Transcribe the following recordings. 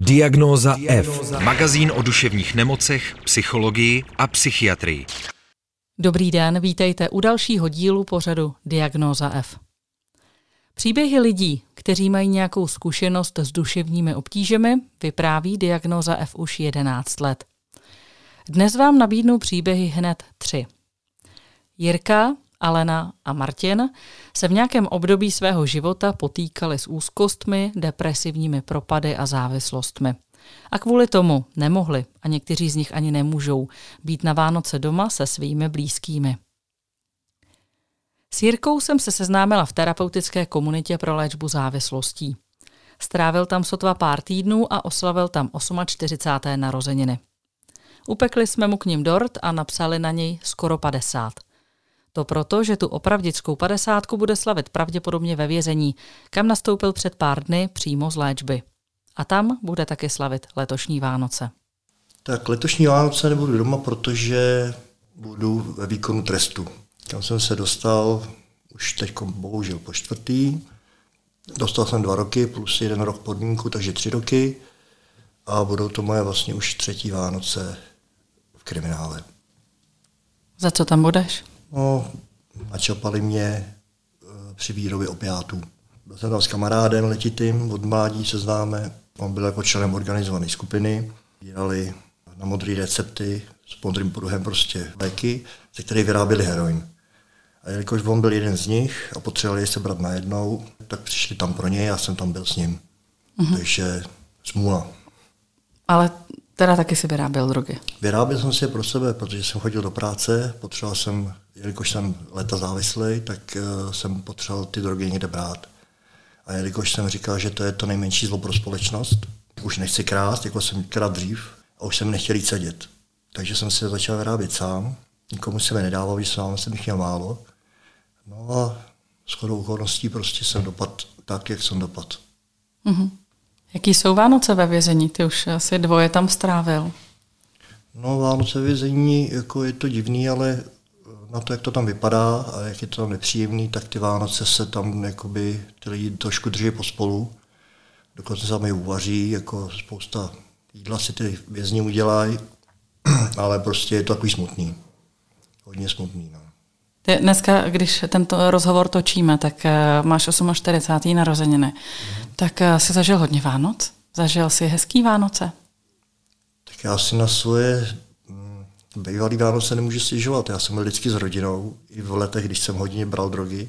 Diagnóza F. Magazín o duševních nemocech, psychologii a psychiatrii. Dobrý den, vítejte u dalšího dílu pořadu Diagnóza F. Příběhy lidí, kteří mají nějakou zkušenost s duševními obtížemi, vypráví Diagnóza F už 11 let. Dnes vám nabídnu příběhy hned tři. Jirka, Alena a Martin se v nějakém období svého života potýkali s úzkostmi, depresivními propady a závislostmi. A kvůli tomu nemohli, a někteří z nich ani nemůžou, být na Vánoce doma se svými blízkými. S Jirkou jsem se seznámila v terapeutické komunitě pro léčbu závislostí. Strávil tam sotva pár týdnů a oslavil tam 48. narozeniny. Upekli jsme mu k ním dort a napsali na něj skoro 50. To proto, že tu opravdickou padesátku bude slavit pravděpodobně ve vězení, kam nastoupil před pár dny přímo z léčby. A tam bude taky slavit letošní Vánoce. Tak letošní Vánoce nebudu doma, protože budu ve výkonu trestu. Kam jsem se dostal už teď bohužel po čtvrtý. Dostal jsem dva roky plus jeden rok podmínku, takže tři roky. A budou to moje vlastně už třetí Vánoce v kriminále. Za co tam budeš? No, načapali mě eh, při výrobě opiátů. Byl jsem tam s kamarádem letitým, od mládí se známe. On byl jako členem organizované skupiny. Dělali na modré recepty s modrým pruhem prostě léky, ze kterých vyráběli heroin. A jelikož on byl jeden z nich a potřebovali se brát najednou, tak přišli tam pro něj a jsem tam byl s ním. Mm-hmm. Takže smůla. Ale teda taky si vyráběl drogy. Vyráběl jsem si je pro sebe, protože jsem chodil do práce, potřeboval jsem, jelikož jsem leta závislý, tak uh, jsem potřeboval ty drogy někde brát. A jelikož jsem říkal, že to je to nejmenší zlo pro společnost, už nechci krást, jako jsem krát dřív, a už jsem nechtěl jít sedět. Takže jsem si začal vyrábět sám, nikomu se mi nedával, když sám jsem jich měl málo. No a shodou okolností prostě jsem dopad tak, jak jsem dopad. Mm-hmm. Jaký jsou Vánoce ve vězení? Ty už asi dvoje tam strávil. No Vánoce vězení, jako je to divný, ale na to, jak to tam vypadá a jak je to tam nepříjemný, tak ty Vánoce se tam jakoby, ty lidi trošku drží pospolu. Dokonce se tam i uvaří, jako spousta jídla si ty vězni udělají, ale prostě je to takový smutný. Hodně smutný. No. Dneska, když tento rozhovor točíme, tak uh, máš 48. narozeniny. Mm. Tak uh, jsi zažil hodně Vánoc? Zažil jsi hezký Vánoce? Tak já si na svoje mm, bývalý Vánoce nemůžu stěžovat. Já jsem byl vždycky s rodinou, i v letech, když jsem hodně bral drogy.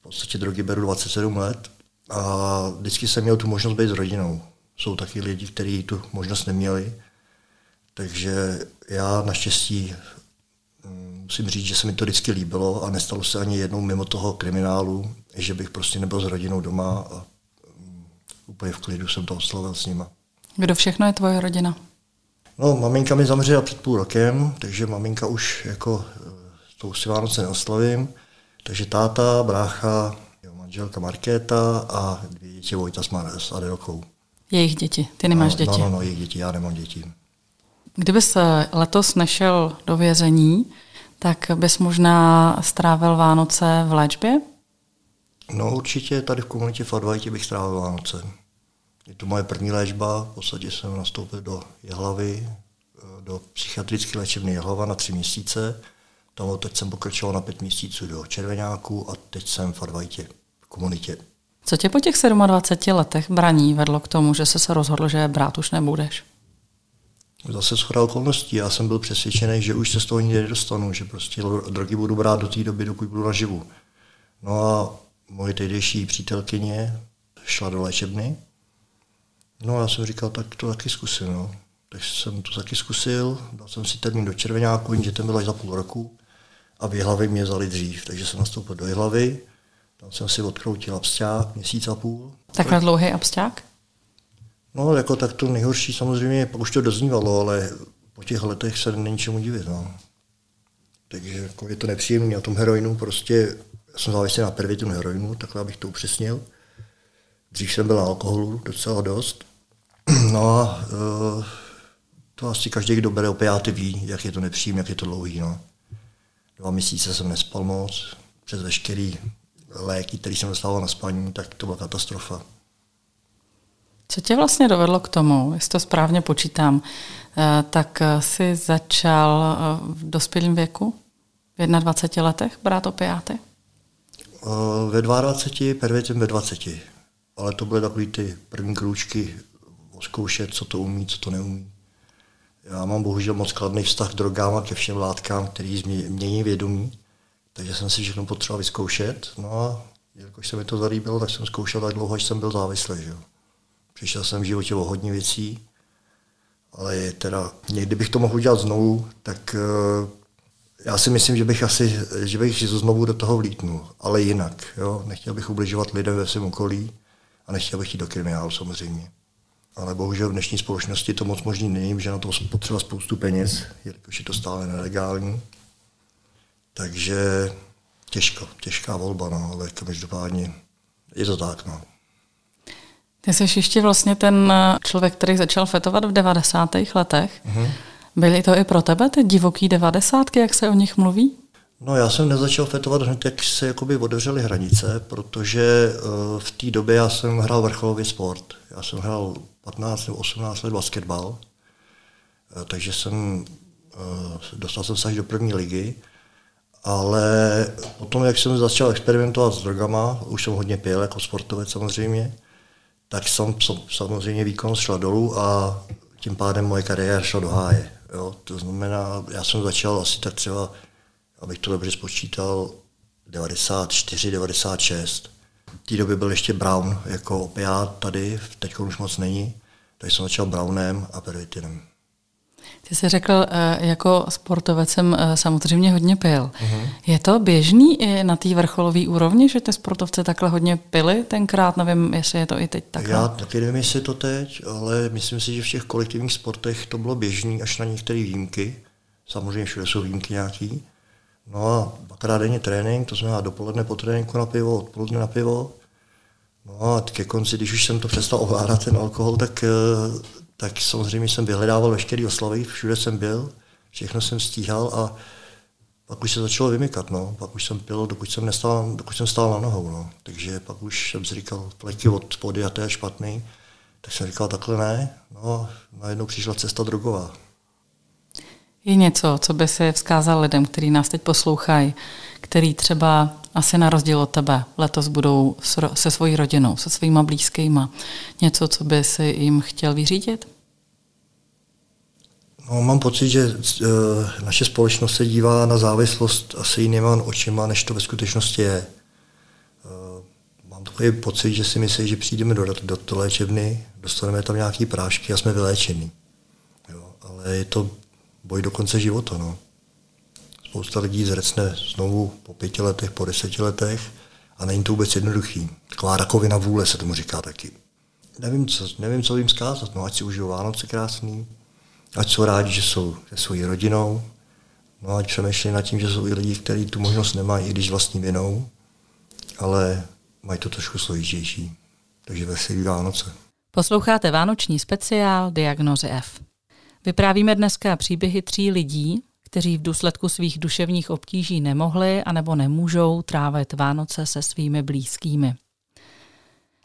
V podstatě drogy beru 27 let. A vždycky jsem měl tu možnost být s rodinou. Jsou taky lidi, kteří tu možnost neměli. Takže já naštěstí musím říct, že se mi to vždycky líbilo a nestalo se ani jednou mimo toho kriminálu, že bych prostě nebyl s rodinou doma a mm, úplně v klidu jsem to oslavil s nima. Kdo všechno je tvoje rodina? No, maminka mi zamřela před půl rokem, takže maminka už jako to už si Vánoce neoslavím. Takže táta, brácha, manželka Markéta a dvě děti Vojta s Adelkou. Jejich děti, ty nemáš no, děti? No, no, no, jejich děti, já nemám děti. Kdybys letos nešel do vězení, tak bys možná strávil Vánoce v léčbě? No určitě tady v komunitě Fadvajtě bych strávil Vánoce. Je to moje první léčba, v podstatě jsem nastoupil do Jehlavy, do psychiatrické léčebny Jehlava na tři měsíce. Tam teď jsem pokračoval na pět měsíců do Červenáku a teď jsem v Advajtě, v komunitě. Co tě po těch 27 letech braní vedlo k tomu, že jsi se rozhodl, že brát už nebudeš? Zase schoda okolností. Já jsem byl přesvědčený, že už se z toho nikdy nedostanu, že prostě drogy budu brát do té doby, dokud budu naživu. No a moje tehdejší přítelkyně šla do léčebny. No a já jsem říkal, tak to taky zkusím. No. Tak jsem to taky zkusil, dal jsem si termín do červenáku, jenže ten byl až za půl roku a v hlavy mě vzali dřív, takže jsem nastoupil do hlavy, tam jsem si odkroutil absťák měsíc a půl. Takhle dlouhý absťák? No, jako tak to nejhorší samozřejmě, už to doznívalo, ale po těch letech se není čemu divit. No. Takže jako je to nepříjemné na tom heroinu, prostě já jsem závislý na pervitu heroinu, takhle abych to upřesnil. Dřív jsem byl na alkoholu docela dost. No a uh, to asi každý, kdo bere opiáty, ví, jak je to nepříjemné, jak je to dlouhý. No. Dva měsíce jsem nespal moc, přes veškerý léky, který jsem dostával na spaní, tak to byla katastrofa. Co tě vlastně dovedlo k tomu, jestli to správně počítám, eh, tak eh, si začal v dospělém věku, v 21 letech, brát opiáty? Ve 22, pervitin ve 20. Ale to byly takové ty první krůčky zkoušet, co to umí, co to neumí. Já mám bohužel moc kladný vztah k drogám a ke všem látkám, který mění vědomí, takže jsem si všechno potřeboval vyzkoušet. No a jelikož se mi to zalíbilo, tak jsem zkoušel tak dlouho, až jsem byl závislý. Že? Přišel jsem v životě o hodně věcí, ale teda, někdy bych to mohl udělat znovu, tak uh, já si myslím, že bych asi, že bych znovu do toho vlítnul, ale jinak. Jo? Nechtěl bych ubližovat lidem ve svém okolí a nechtěl bych jít do kriminálu samozřejmě ale bohužel v dnešní společnosti to moc možný není, že na to potřeba spoustu peněz, jelikož je to stále nelegální. Takže těžko, těžká volba, no, ale každopádně je to tak. No. Ty jsi ještě vlastně ten člověk, který začal fetovat v 90. letech. Mm-hmm. Byly to i pro tebe ty divoký devadesátky, jak se o nich mluví? No já jsem nezačal fetovat hned, jak se jakoby otevřely hranice, protože uh, v té době já jsem hrál vrcholový sport. Já jsem hrál 15 nebo 18 let basketbal, uh, takže jsem, dostal jsem se až do první ligy, ale potom, jak jsem začal experimentovat s drogama, už jsem hodně pil jako sportovec samozřejmě, tak jsem, samozřejmě výkon šla dolů a tím pádem moje kariéra šla do háje. Jo? To znamená, já jsem začal asi tak třeba abych to dobře spočítal, 94, 96. V té době byl ještě Brown jako opiát tady, teď už moc není, takže jsem začal Brownem a pervitinem. Ty jsi řekl, eh, jako sportovec jsem eh, samozřejmě hodně pil. Uh-huh. Je to běžný i na té vrcholové úrovni, že ty sportovci takhle hodně pili tenkrát? Nevím, jestli je to i teď takhle. Já taky nevím, jestli je to teď, ale myslím si, že v těch kolektivních sportech to bylo běžný až na některé výjimky. Samozřejmě všude jsou výjimky nějaký. No a dvakrát denně trénink, to znamená dopoledne po tréninku na pivo, odpoledne na pivo. No a ke konci, když už jsem to přestal ovládat, ten alkohol, tak, eh, tak samozřejmě jsem vyhledával veškerý oslavy, všude jsem byl, všechno jsem stíhal a pak už se začalo vymykat, no. Pak už jsem pil, dokud jsem, nestál, dokud jsem stál na nohou, no. Takže pak už jsem si říkal, pleky od spody a to je špatný. Tak jsem říkal, takhle ne. No najednou přišla cesta drogová. Je něco, co by si vzkázal lidem, kteří nás teď poslouchají, který třeba asi na rozdíl od tebe letos budou se svojí rodinou, se svýma blízkýma. Něco, co by si jim chtěl vyřídit? No, mám pocit, že uh, naše společnost se dívá na závislost asi jinýma očima, než to ve skutečnosti je. Uh, mám takový pocit, že si myslí, že přijdeme do, do, do léčebny, dostaneme tam nějaký prášky a jsme vyléčení. Jo, ale je to boj do konce života. No. Spousta lidí zrecne znovu po pěti letech, po deseti letech a není to vůbec jednoduchý. Taková rakovina vůle se tomu říká taky. Nevím, co, nevím, co jim zkázat. No, ať si užijou Vánoce krásný, ať jsou rádi, že jsou se svojí rodinou, no ať přemýšlí nad tím, že jsou i lidi, kteří tu možnost nemají, i když vlastní vinou, ale mají to trošku složitější. Takže veselý Vánoce. Posloucháte Vánoční speciál Diagnozy F. Vyprávíme dneska příběhy tří lidí, kteří v důsledku svých duševních obtíží nemohli anebo nemůžou trávit Vánoce se svými blízkými.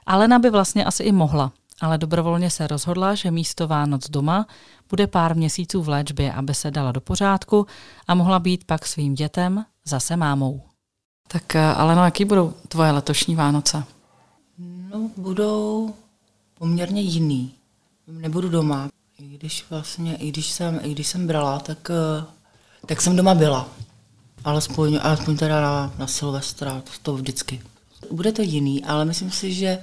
Alena by vlastně asi i mohla, ale dobrovolně se rozhodla, že místo Vánoc doma bude pár měsíců v léčbě, aby se dala do pořádku a mohla být pak svým dětem zase mámou. Tak eh, Aleno, jaký budou tvoje letošní Vánoce? No, budou poměrně jiný. Nebudu doma, i když vlastně, i když jsem, i když jsem brala, tak, eh, tak jsem doma byla. Alespoň, alespoň teda na, na Silvestra, to, to vždycky. Bude to jiný, ale myslím si, že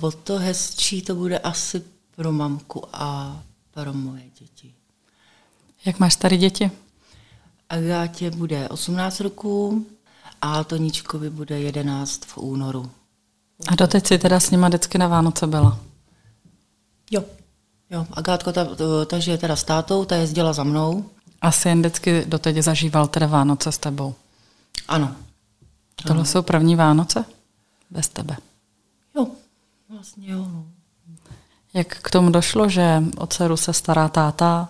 o to hezčí to bude asi pro mamku a pro moje děti. Jak máš tady děti? Agátě bude 18 roků a Toničkovi bude 11 v únoru. A doteď si teda s nima vždycky na Vánoce byla? Jo, Jo, Agátka, ta, ta žije teda s tátou, ta jezdila za mnou. A syn vždycky doteď zažíval teda Vánoce s tebou? Ano. Tohle ano. jsou první Vánoce? Bez tebe? Jo, vlastně jo. No. Jak k tomu došlo, že o dceru se stará táta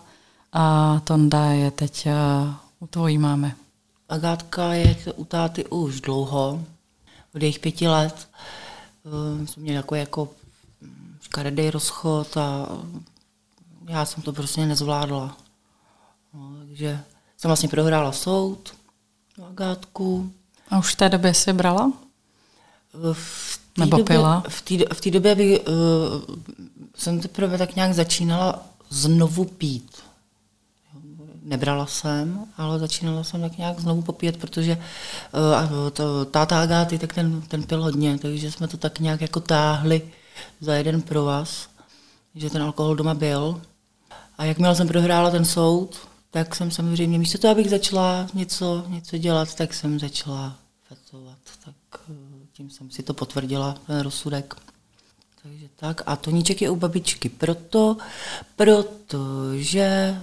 a Tonda je teď uh, u tvojí mámy? Agátka je u táty už dlouho, od jejich pěti let. Uh, jsme měli jako, jako škaredý rozchod a já jsem to prostě nezvládla. No, takže jsem vlastně prohrála soud, Agátku. A už v té době jsi brala? V Nebo době, pila? V té v době by, uh, jsem teprve tak nějak začínala znovu pít. Nebrala jsem, ale začínala jsem tak nějak znovu popíjet, protože uh, to, táta Agáty, tak ten, ten pil hodně, takže jsme to tak nějak jako táhli za jeden pro vás, že ten alkohol doma byl. A jakmile jsem prohrála ten soud, tak jsem samozřejmě, místo toho, abych začala něco, něco dělat, tak jsem začala fetovat. Tak eh, tím jsem si to potvrdila, ten rozsudek. Takže tak. A Toníček je u babičky proto, protože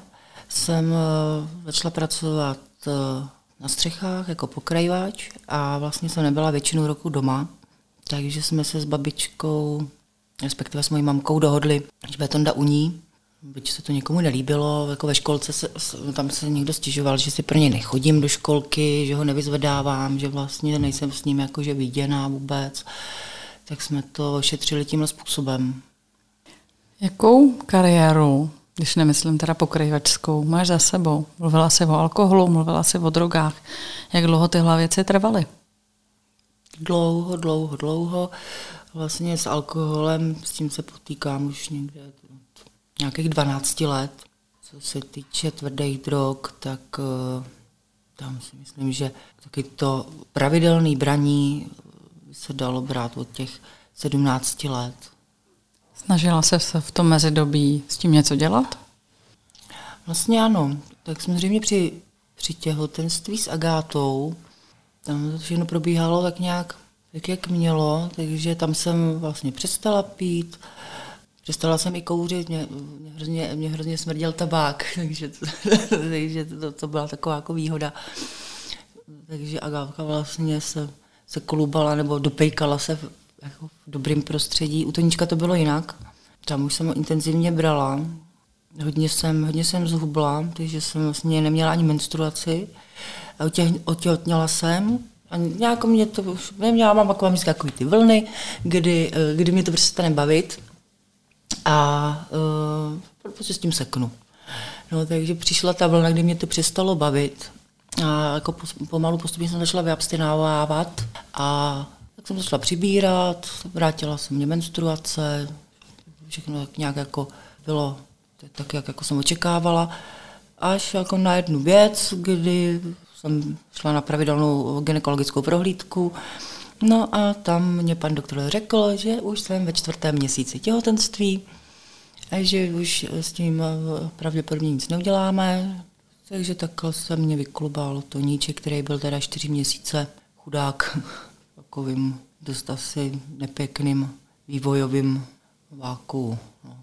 jsem eh, začala pracovat eh, na střechách jako pokrajovač a vlastně jsem nebyla většinu roku doma, takže jsme se s babičkou, respektive s mojí mamkou dohodli, že bude Tonda u ní, byť se to někomu nelíbilo, jako ve školce se, tam se někdo stěžoval, že si pro něj nechodím do školky, že ho nevyzvedávám, že vlastně nejsem s ním jakože viděná vůbec, tak jsme to šetřili tímhle způsobem. Jakou kariéru, když nemyslím teda pokryvačskou, máš za sebou? Mluvila jsi o alkoholu, mluvila jsi o drogách. Jak dlouho tyhle věci trvaly? Dlouho, dlouho, dlouho. Vlastně s alkoholem, s tím se potýkám už někde nějakých 12 let. Co se týče tvrdých drog, tak uh, tam si myslím, že taky to pravidelné braní se dalo brát od těch 17 let. Snažila se se v tom mezidobí s tím něco dělat? Vlastně ano. Tak samozřejmě při, při těhotenství s Agátou, tam to všechno probíhalo tak nějak, tak jak mělo, takže tam jsem vlastně přestala pít, přestala jsem i kouřit, mě, mě, hrozně, mě hrozně smrděl tabák, takže, to, takže to, to byla taková jako výhoda. Takže Agátka vlastně se, se klubala nebo dopejkala se v, jako v dobrém prostředí. U Toníčka to bylo jinak. Tam už jsem ho intenzivně brala. Hodně jsem, hodně jsem zhubla, takže jsem vlastně neměla ani menstruaci. A otěhotněla jsem a nějak mě to už neměla, mám myslím, takový ty vlny, kdy, kdy mě to přestane bavit a uh, prostě s tím seknu. No, takže přišla ta vlna, kdy mě to přestalo bavit. A jako pomalu postupně jsem začala vyabstinávávat a tak jsem začala přibírat, vrátila se mě menstruace, všechno tak nějak jako bylo tak, jak jako jsem očekávala, až jako na jednu věc, kdy jsem šla na pravidelnou gynekologickou prohlídku, no a tam mě pan doktor řekl, že už jsem ve čtvrtém měsíci těhotenství, a že už s tím pravděpodobně nic neuděláme, takže takhle se mě vyklubal Toníček, který byl teda čtyři měsíce chudák takovým dost asi nepěkným vývojovým váku. No.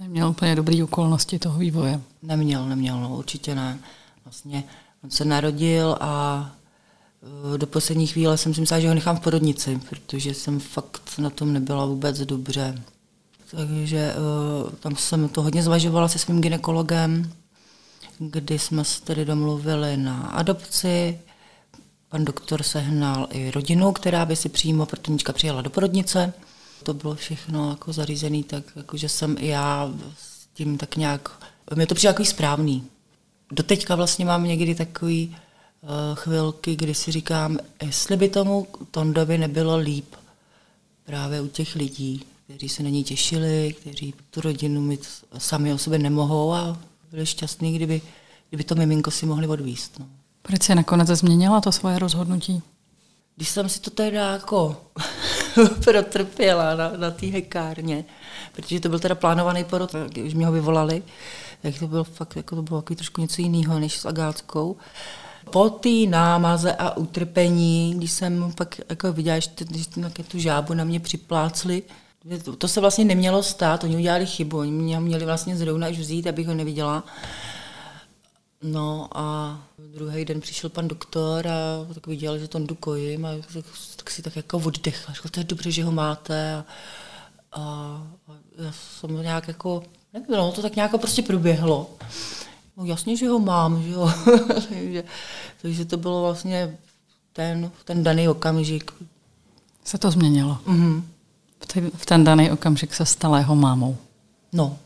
Neměl úplně dobrý okolnosti toho vývoje. Neměl, neměl, no, určitě ne. Vlastně on se narodil a e, do poslední chvíle jsem si myslela, že ho nechám v porodnici, protože jsem fakt na tom nebyla vůbec dobře. Takže e, tam jsem to hodně zvažovala se svým ginekologem, kdy jsme se tedy domluvili na adopci. Pan doktor sehnal i rodinu, která by si přímo pro přijela do porodnice to bylo všechno jako zařízené, tak jako, že jsem i já s tím tak nějak, mě to přijde takový správný. Doteďka vlastně mám někdy takový uh, chvilky, kdy si říkám, jestli by tomu Tondovi nebylo líp právě u těch lidí, kteří se na ní těšili, kteří tu rodinu mít sami o sebe nemohou a byli šťastní, kdyby, kdyby to miminko si mohli odvíst. No. Proč se nakonec změnila to svoje rozhodnutí? Když jsem si to teda jako protrpěla na, na té hekárně, protože to byl teda plánovaný porod, když mě ho vyvolali, tak to bylo fakt, jako to bylo trošku něco jiného než s Agátkou. Po té námaze a utrpení, když jsem pak jako viděla, že tu žábu na mě připlácli, to, to se vlastně nemělo stát, oni udělali chybu, oni mě měli vlastně zrovna už vzít, abych ho neviděla. No a druhý den přišel pan doktor a tak viděl, že to kojím a tak, tak si tak jako oddechl. Řekl, to je dobře, že ho máte. A, a, a já jsem nějak jako, nevím, no, to tak nějak prostě proběhlo. No jasně, že ho mám, že jo. takže, takže to bylo vlastně ten, ten daný okamžik. Se to změnilo. Mm-hmm. V ten daný okamžik se stala jeho mámou. No.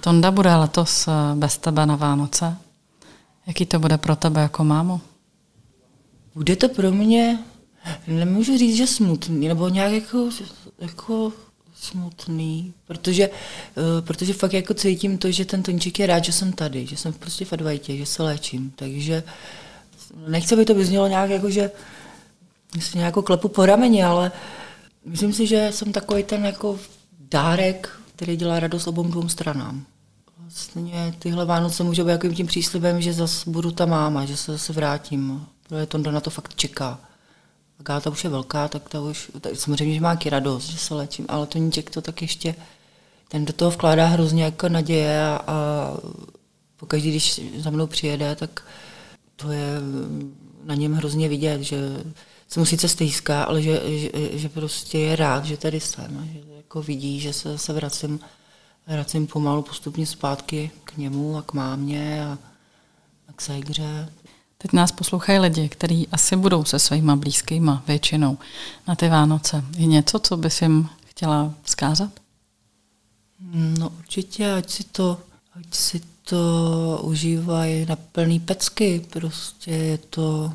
Tonda bude letos eh, bez tebe na Vánoce. Jaký to bude pro tebe jako mámo? Bude to pro mě, nemůžu říct, že smutný, nebo nějak jako, jako smutný, protože, uh, protože fakt jako cítím to, že ten Tončík je rád, že jsem tady, že jsem prostě v advajtě, že se léčím, takže nechci, aby to vyznělo nějak jako, že si nějakou klepu po rameni, ale myslím si, že jsem takový ten jako dárek, který dělá radost obou dvou stranám. Vlastně tyhle Vánoce můžou být jakým tím příslibem, že zase budu ta máma, že se zase vrátím. Protože Tonda na to fakt čeká. Agáta už je velká, tak ta už, tak samozřejmě, že má taky radost, že se léčím, ale to Toníček to tak ještě, ten do toho vkládá hrozně jako naděje a, a pokaždý, když za mnou přijede, tak to je na něm hrozně vidět, že se mu sice stýská, ale že, že, že prostě je rád, že tady jsem, že jako vidí, že se, se vracím, vracím pomalu postupně zpátky k němu a k mámě a, a k Sajgře. Teď nás poslouchají lidi, kteří asi budou se svýma blízkýma většinou na ty Vánoce. Je něco, co bys jim chtěla vzkázat? No určitě, ať si to, ať si to užívají na plný pecky. Prostě je to,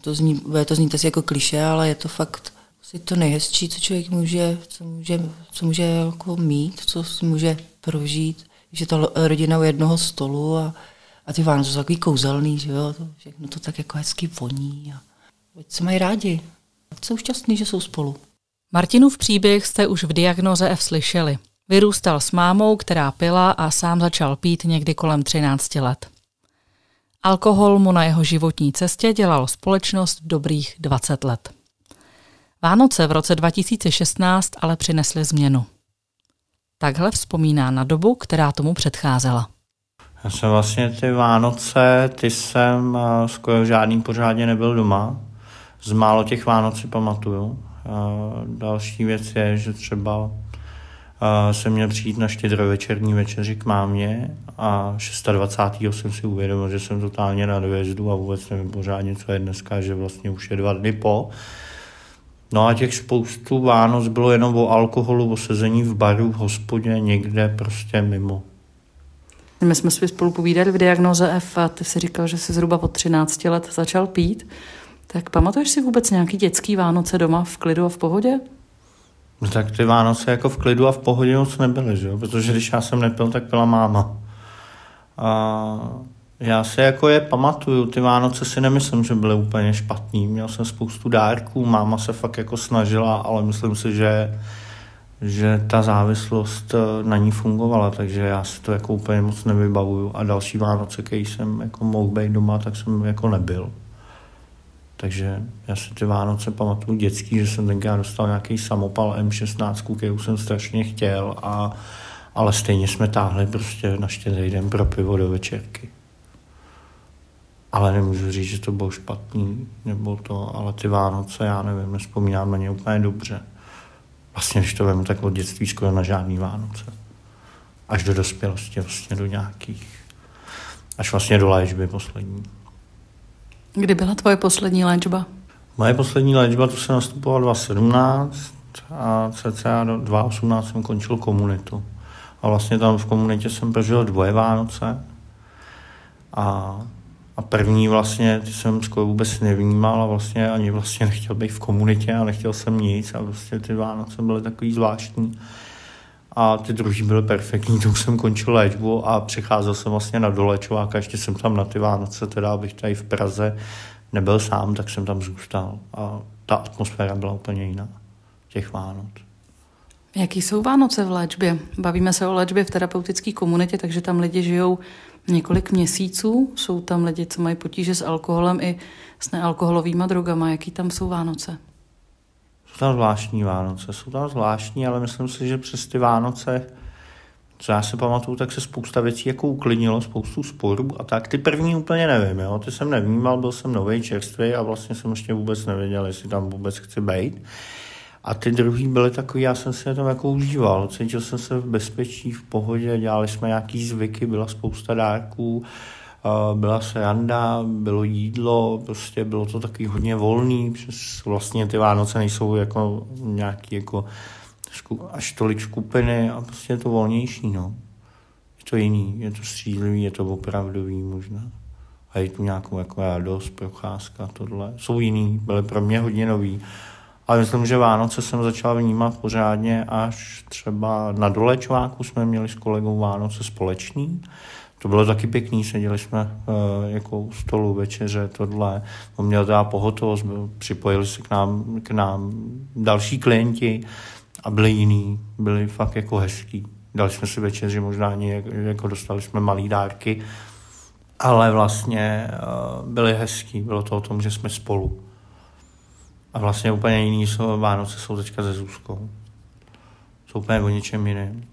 to zní, bude to znít asi jako kliše, ale je to fakt asi to nejhezčí, co člověk může, co může, co může jako mít, co může prožít. Že ta rodina u jednoho stolu a, a ty Vánoce jsou takový kouzelný, že jo, to, všechno to tak jako hezky voní. A ať se mají rádi. Ať jsou šťastní, že jsou spolu. Martinův příběh jste už v diagnoze F slyšeli. Vyrůstal s mámou, která pila a sám začal pít někdy kolem 13 let. Alkohol mu na jeho životní cestě dělal společnost dobrých 20 let. Vánoce v roce 2016 ale přinesly změnu. Takhle vzpomíná na dobu, která tomu předcházela. Já jsem vlastně ty Vánoce, ty jsem skoro žádný pořádně nebyl doma. Z málo těch Vánoc si pamatuju. Další věc je, že třeba jsem měl přijít na štědrovečerní večeři k mámě a 26. jsem si uvědomil, že jsem totálně na dojezdu a vůbec nevím pořádně, co je dneska, že vlastně už je dva dny po. No a těch spoustu Vánoc bylo jenom o alkoholu, o sezení v baru, v hospodě, někde prostě mimo. My jsme si spolu povídali v diagnoze F a ty si říkal, že jsi zhruba od 13 let začal pít. Tak pamatuješ si vůbec nějaký dětský Vánoce doma v klidu a v pohodě? No tak ty Vánoce jako v klidu a v pohodě moc nebyly, že jo? Protože když já jsem nepil, tak byla máma. A já se jako je pamatuju, ty Vánoce si nemyslím, že byly úplně špatný. Měl jsem spoustu dárků, máma se fakt jako snažila, ale myslím si, že že ta závislost eh, na ní fungovala, takže já si to jako úplně moc nevybavuju. A další Vánoce, který jsem jako mohl být doma, tak jsem jako nebyl. Takže já si ty Vánoce pamatuju dětský, že jsem tenkrát dostal nějaký samopal M16, který jsem strašně chtěl, a, ale stejně jsme táhli prostě na štědrý den pro pivo do večerky. Ale nemůžu říct, že to bylo špatný, nebo to, ale ty Vánoce, já nevím, nespomínám na ně úplně dobře. Vlastně, když to vemu, tak od dětství skoro na žádný Vánoce. Až do dospělosti, vlastně do nějakých, až vlastně do léčby poslední. Kdy byla tvoje poslední léčba? Moje poslední léčba, to se nastupovala 2017 a cca do 2018 jsem končil komunitu. A vlastně tam v komunitě jsem prožil dvoje Vánoce. A a první vlastně, ty jsem skoro vůbec nevnímal a vlastně ani vlastně nechtěl být v komunitě a nechtěl jsem nic a vlastně ty Vánoce byly takový zvláštní. A ty druhý byly perfektní, už jsem končil léčbu a přecházel jsem vlastně na dolečovák a ještě jsem tam na ty Vánoce, teda abych tady v Praze nebyl sám, tak jsem tam zůstal. A ta atmosféra byla úplně jiná těch Vánoc. Jaký jsou Vánoce v léčbě? Bavíme se o léčbě v terapeutické komunitě, takže tam lidi žijou několik měsíců. Jsou tam lidi, co mají potíže s alkoholem i s nealkoholovými drogama. Jaký tam jsou Vánoce? Jsou tam zvláštní Vánoce. Jsou tam zvláštní, ale myslím si, že přes ty Vánoce, co já si pamatuju, tak se spousta věcí jako uklidnilo, spoustu sporů a tak. Ty první úplně nevím, jo. Ty jsem nevnímal, byl jsem nový čerstvý a vlastně jsem ještě vůbec nevěděl, jestli tam vůbec chci být. A ty druhý byly takový, já jsem si je tam jako užíval. Cítil jsem se v bezpečí, v pohodě, dělali jsme nějaký zvyky, byla spousta dárků, byla sranda, bylo jídlo, prostě bylo to takový hodně volný, vlastně ty Vánoce nejsou jako nějaký jako až tolik skupiny a prostě je to volnější, no. Je to jiný, je to střízlivý, je to opravdový možná. A je tu nějakou jako radost, procházka, tohle. Jsou jiný, byly pro mě hodně nový. Ale myslím, že Vánoce jsem začal vnímat pořádně až třeba na dolečváku jsme měli s kolegou Vánoce společný. To bylo taky pěkný, seděli jsme uh, jako u stolu večeře, tohle. On měl teda pohotovost, připojili se k nám, k nám další klienti a byli jiný, byli fakt jako hezký. Dali jsme si večeři, možná ani jako dostali jsme malý dárky, ale vlastně uh, byli hezký. Bylo to o tom, že jsme spolu. A vlastně úplně jiný jsou Vánoce jsou teďka se Zuzkou. Jsou úplně o něčem jiném.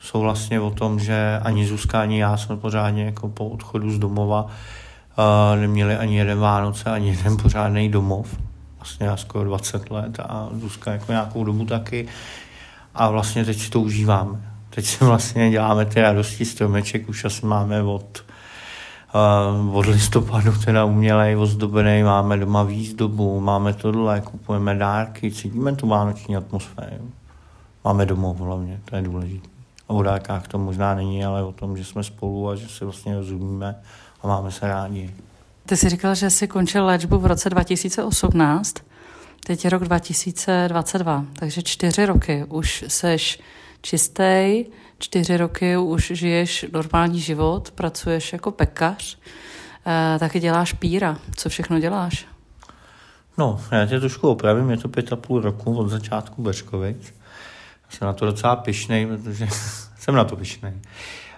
Jsou vlastně o tom, že ani Zuzka, ani já jsme pořádně jako po odchodu z domova uh, neměli ani jeden Vánoce, ani jeden pořádný domov. Vlastně já skoro 20 let a Zuzka jako nějakou dobu taky. A vlastně teď si to užíváme. Teď si vlastně děláme ty radosti stromeček, už asi máme od od listopadu teda umělej, ozdobený, máme doma výzdobu, máme tohle, kupujeme dárky, cítíme tu vánoční atmosféru. Máme domov hlavně, to je důležité. O dárkách to možná není, ale o tom, že jsme spolu a že si vlastně rozumíme a máme se rádi. Ty jsi říkal, že jsi končil léčbu v roce 2018, teď je rok 2022, takže čtyři roky už seš čistý, čtyři roky už žiješ normální život, pracuješ jako pekař, eh, taky děláš píra. Co všechno děláš? No, já tě trošku opravím, je to pět a půl roku od začátku Bečkovic. Jsem na to docela pišnej, protože jsem na to pišnej.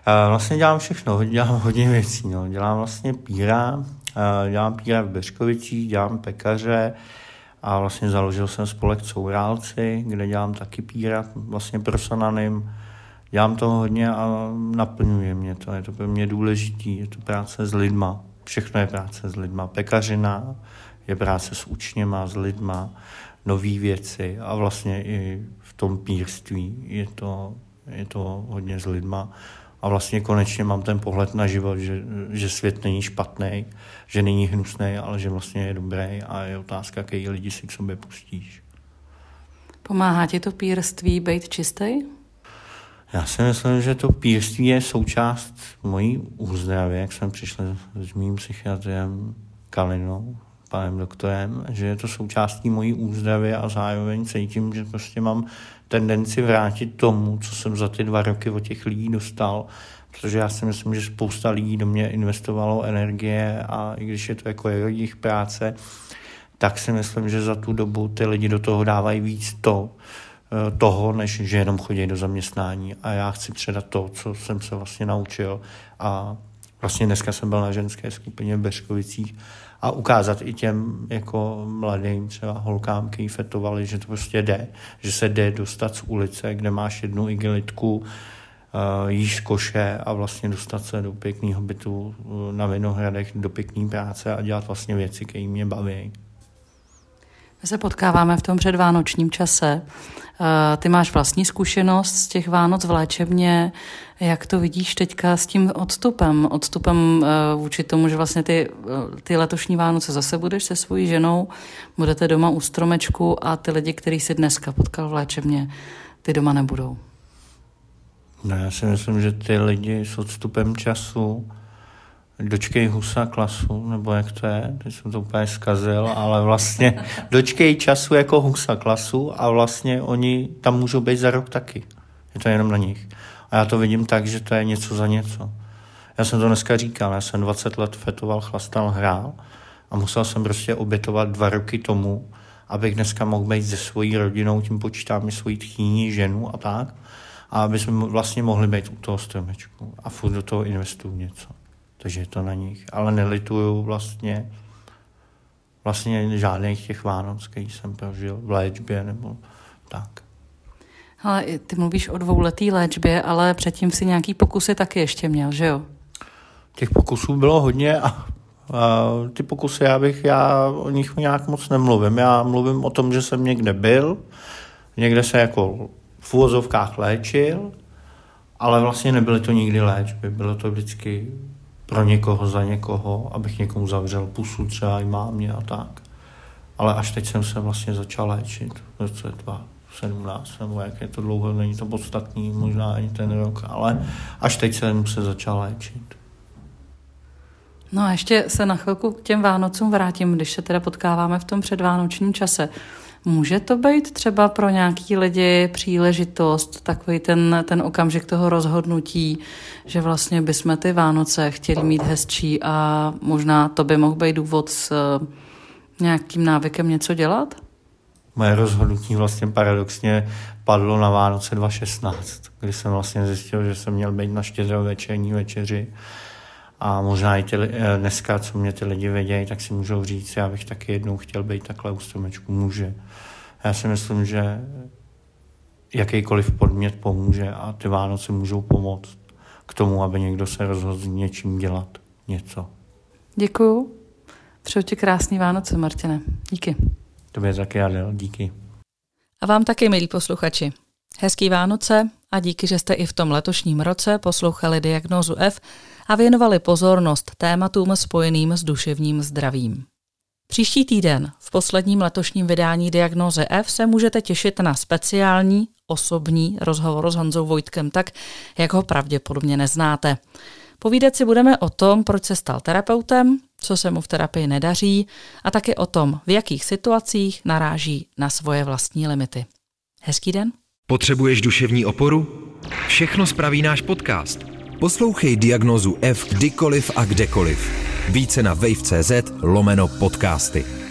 Eh, vlastně dělám všechno, dělám hodně věcí. No. Dělám vlastně píra, eh, dělám píra v Bečkovicích, dělám pekaře a vlastně založil jsem spolek Courálci, kde dělám taky píra vlastně pro Sananym dělám to hodně a naplňuje mě to. Je to pro mě důležitý, je to práce s lidma. Všechno je práce s lidma. Pekařina je práce s učněma, s lidma, nové věci a vlastně i v tom pírství je to, je to hodně s lidma. A vlastně konečně mám ten pohled na život, že, že svět není špatný, že není hnusný, ale že vlastně je dobrý a je otázka, jaký lidi si k sobě pustíš. Pomáhá ti to pírství být čistý? Já si myslím, že to pírství je součást mojí úzdravy, jak jsem přišel s mým psychiatrem Kalinou, panem doktorem, že je to součástí mojí úzdravy a zároveň cítím, že prostě mám tendenci vrátit tomu, co jsem za ty dva roky od těch lidí dostal, protože já si myslím, že spousta lidí do mě investovalo energie a i když je to jako jejich práce, tak si myslím, že za tu dobu ty lidi do toho dávají víc to, toho, než že jenom chodí do zaměstnání. A já chci předat to, co jsem se vlastně naučil. A vlastně dneska jsem byl na ženské skupině v Beškovicích a ukázat i těm jako mladým třeba holkám, kteří fetovali, že to prostě jde, že se jde dostat z ulice, kde máš jednu igelitku, uh, jíš koše a vlastně dostat se do pěkného bytu uh, na Vinohradech, do pěkné práce a dělat vlastně věci, které mě baví. My se potkáváme v tom předvánočním čase. Eh, ty máš vlastní zkušenost z těch Vánoc v léčebně. Jak to vidíš teďka s tím odstupem? Odstupem eh, vůči tomu, že vlastně ty, eh, ty letošní Vánoce zase budeš se svojí ženou, budete doma u stromečku a ty lidi, který si dneska potkal v léčebně, ty doma nebudou. No, já si myslím, že ty lidi s odstupem času dočkej husa klasu, nebo jak to je, teď jsem to úplně zkazil, ale vlastně dočkej času jako husa klasu a vlastně oni tam můžou být za rok taky. Je to jenom na nich. A já to vidím tak, že to je něco za něco. Já jsem to dneska říkal, já jsem 20 let fetoval, chlastal, hrál a musel jsem prostě obětovat dva roky tomu, abych dneska mohl být se svojí rodinou, tím počítám i svoji tchýní, ženu a tak, a aby jsme vlastně mohli být u toho stromečku a furt do toho investuju něco takže je to na nich. Ale nelituju vlastně vlastně žádných těch Vánoc, který jsem prožil v léčbě nebo tak. Ale ty mluvíš o dvouletý léčbě, ale předtím si nějaký pokusy taky ještě měl, že jo? Těch pokusů bylo hodně a, a ty pokusy, já bych, já o nich nějak moc nemluvím. Já mluvím o tom, že jsem někde byl, někde se jako v úvozovkách léčil, ale vlastně nebyly to nikdy léčby, bylo to vždycky pro někoho, za někoho, abych někomu zavřel pusu třeba i mámě a tak. Ale až teď jsem se vlastně začal léčit v roce 17, nebo jak je to dlouho, není to podstatný, možná ani ten rok, ale až teď jsem se začal léčit. No a ještě se na chvilku k těm Vánocům vrátím, když se teda potkáváme v tom předvánočním čase. Může to být třeba pro nějaký lidi příležitost, takový ten, ten okamžik toho rozhodnutí, že vlastně bychom ty Vánoce chtěli mít hezčí a možná to by mohl být důvod s eh, nějakým návykem něco dělat? Moje rozhodnutí vlastně paradoxně padlo na Vánoce 2016, kdy jsem vlastně zjistil, že jsem měl být na večerní večeři a možná i ty, eh, dneska, co mě ty lidi vědějí, tak si můžou říct, já bych taky jednou chtěl být takhle u stromečku. Může. Já si myslím, že jakýkoliv podmět pomůže a ty Vánoce můžou pomoct k tomu, aby někdo se rozhodl něčím dělat něco. Děkuju. Přeju ti krásný Vánoce, Martine. Díky. Tobě taky, Adel. Díky. A vám taky, milí posluchači. Hezký Vánoce a díky, že jste i v tom letošním roce poslouchali Diagnózu F a věnovali pozornost tématům spojeným s duševním zdravím. Příští týden v posledním letošním vydání Diagnoze F se můžete těšit na speciální osobní rozhovor s Honzou Vojtkem tak, jak ho pravděpodobně neznáte. Povídat si budeme o tom, proč se stal terapeutem, co se mu v terapii nedaří a taky o tom, v jakých situacích naráží na svoje vlastní limity. Hezký den. Potřebuješ duševní oporu? Všechno spraví náš podcast. Poslouchej diagnozu F kdykoliv a kdekoliv. Více na wave.cz lomeno podcasty.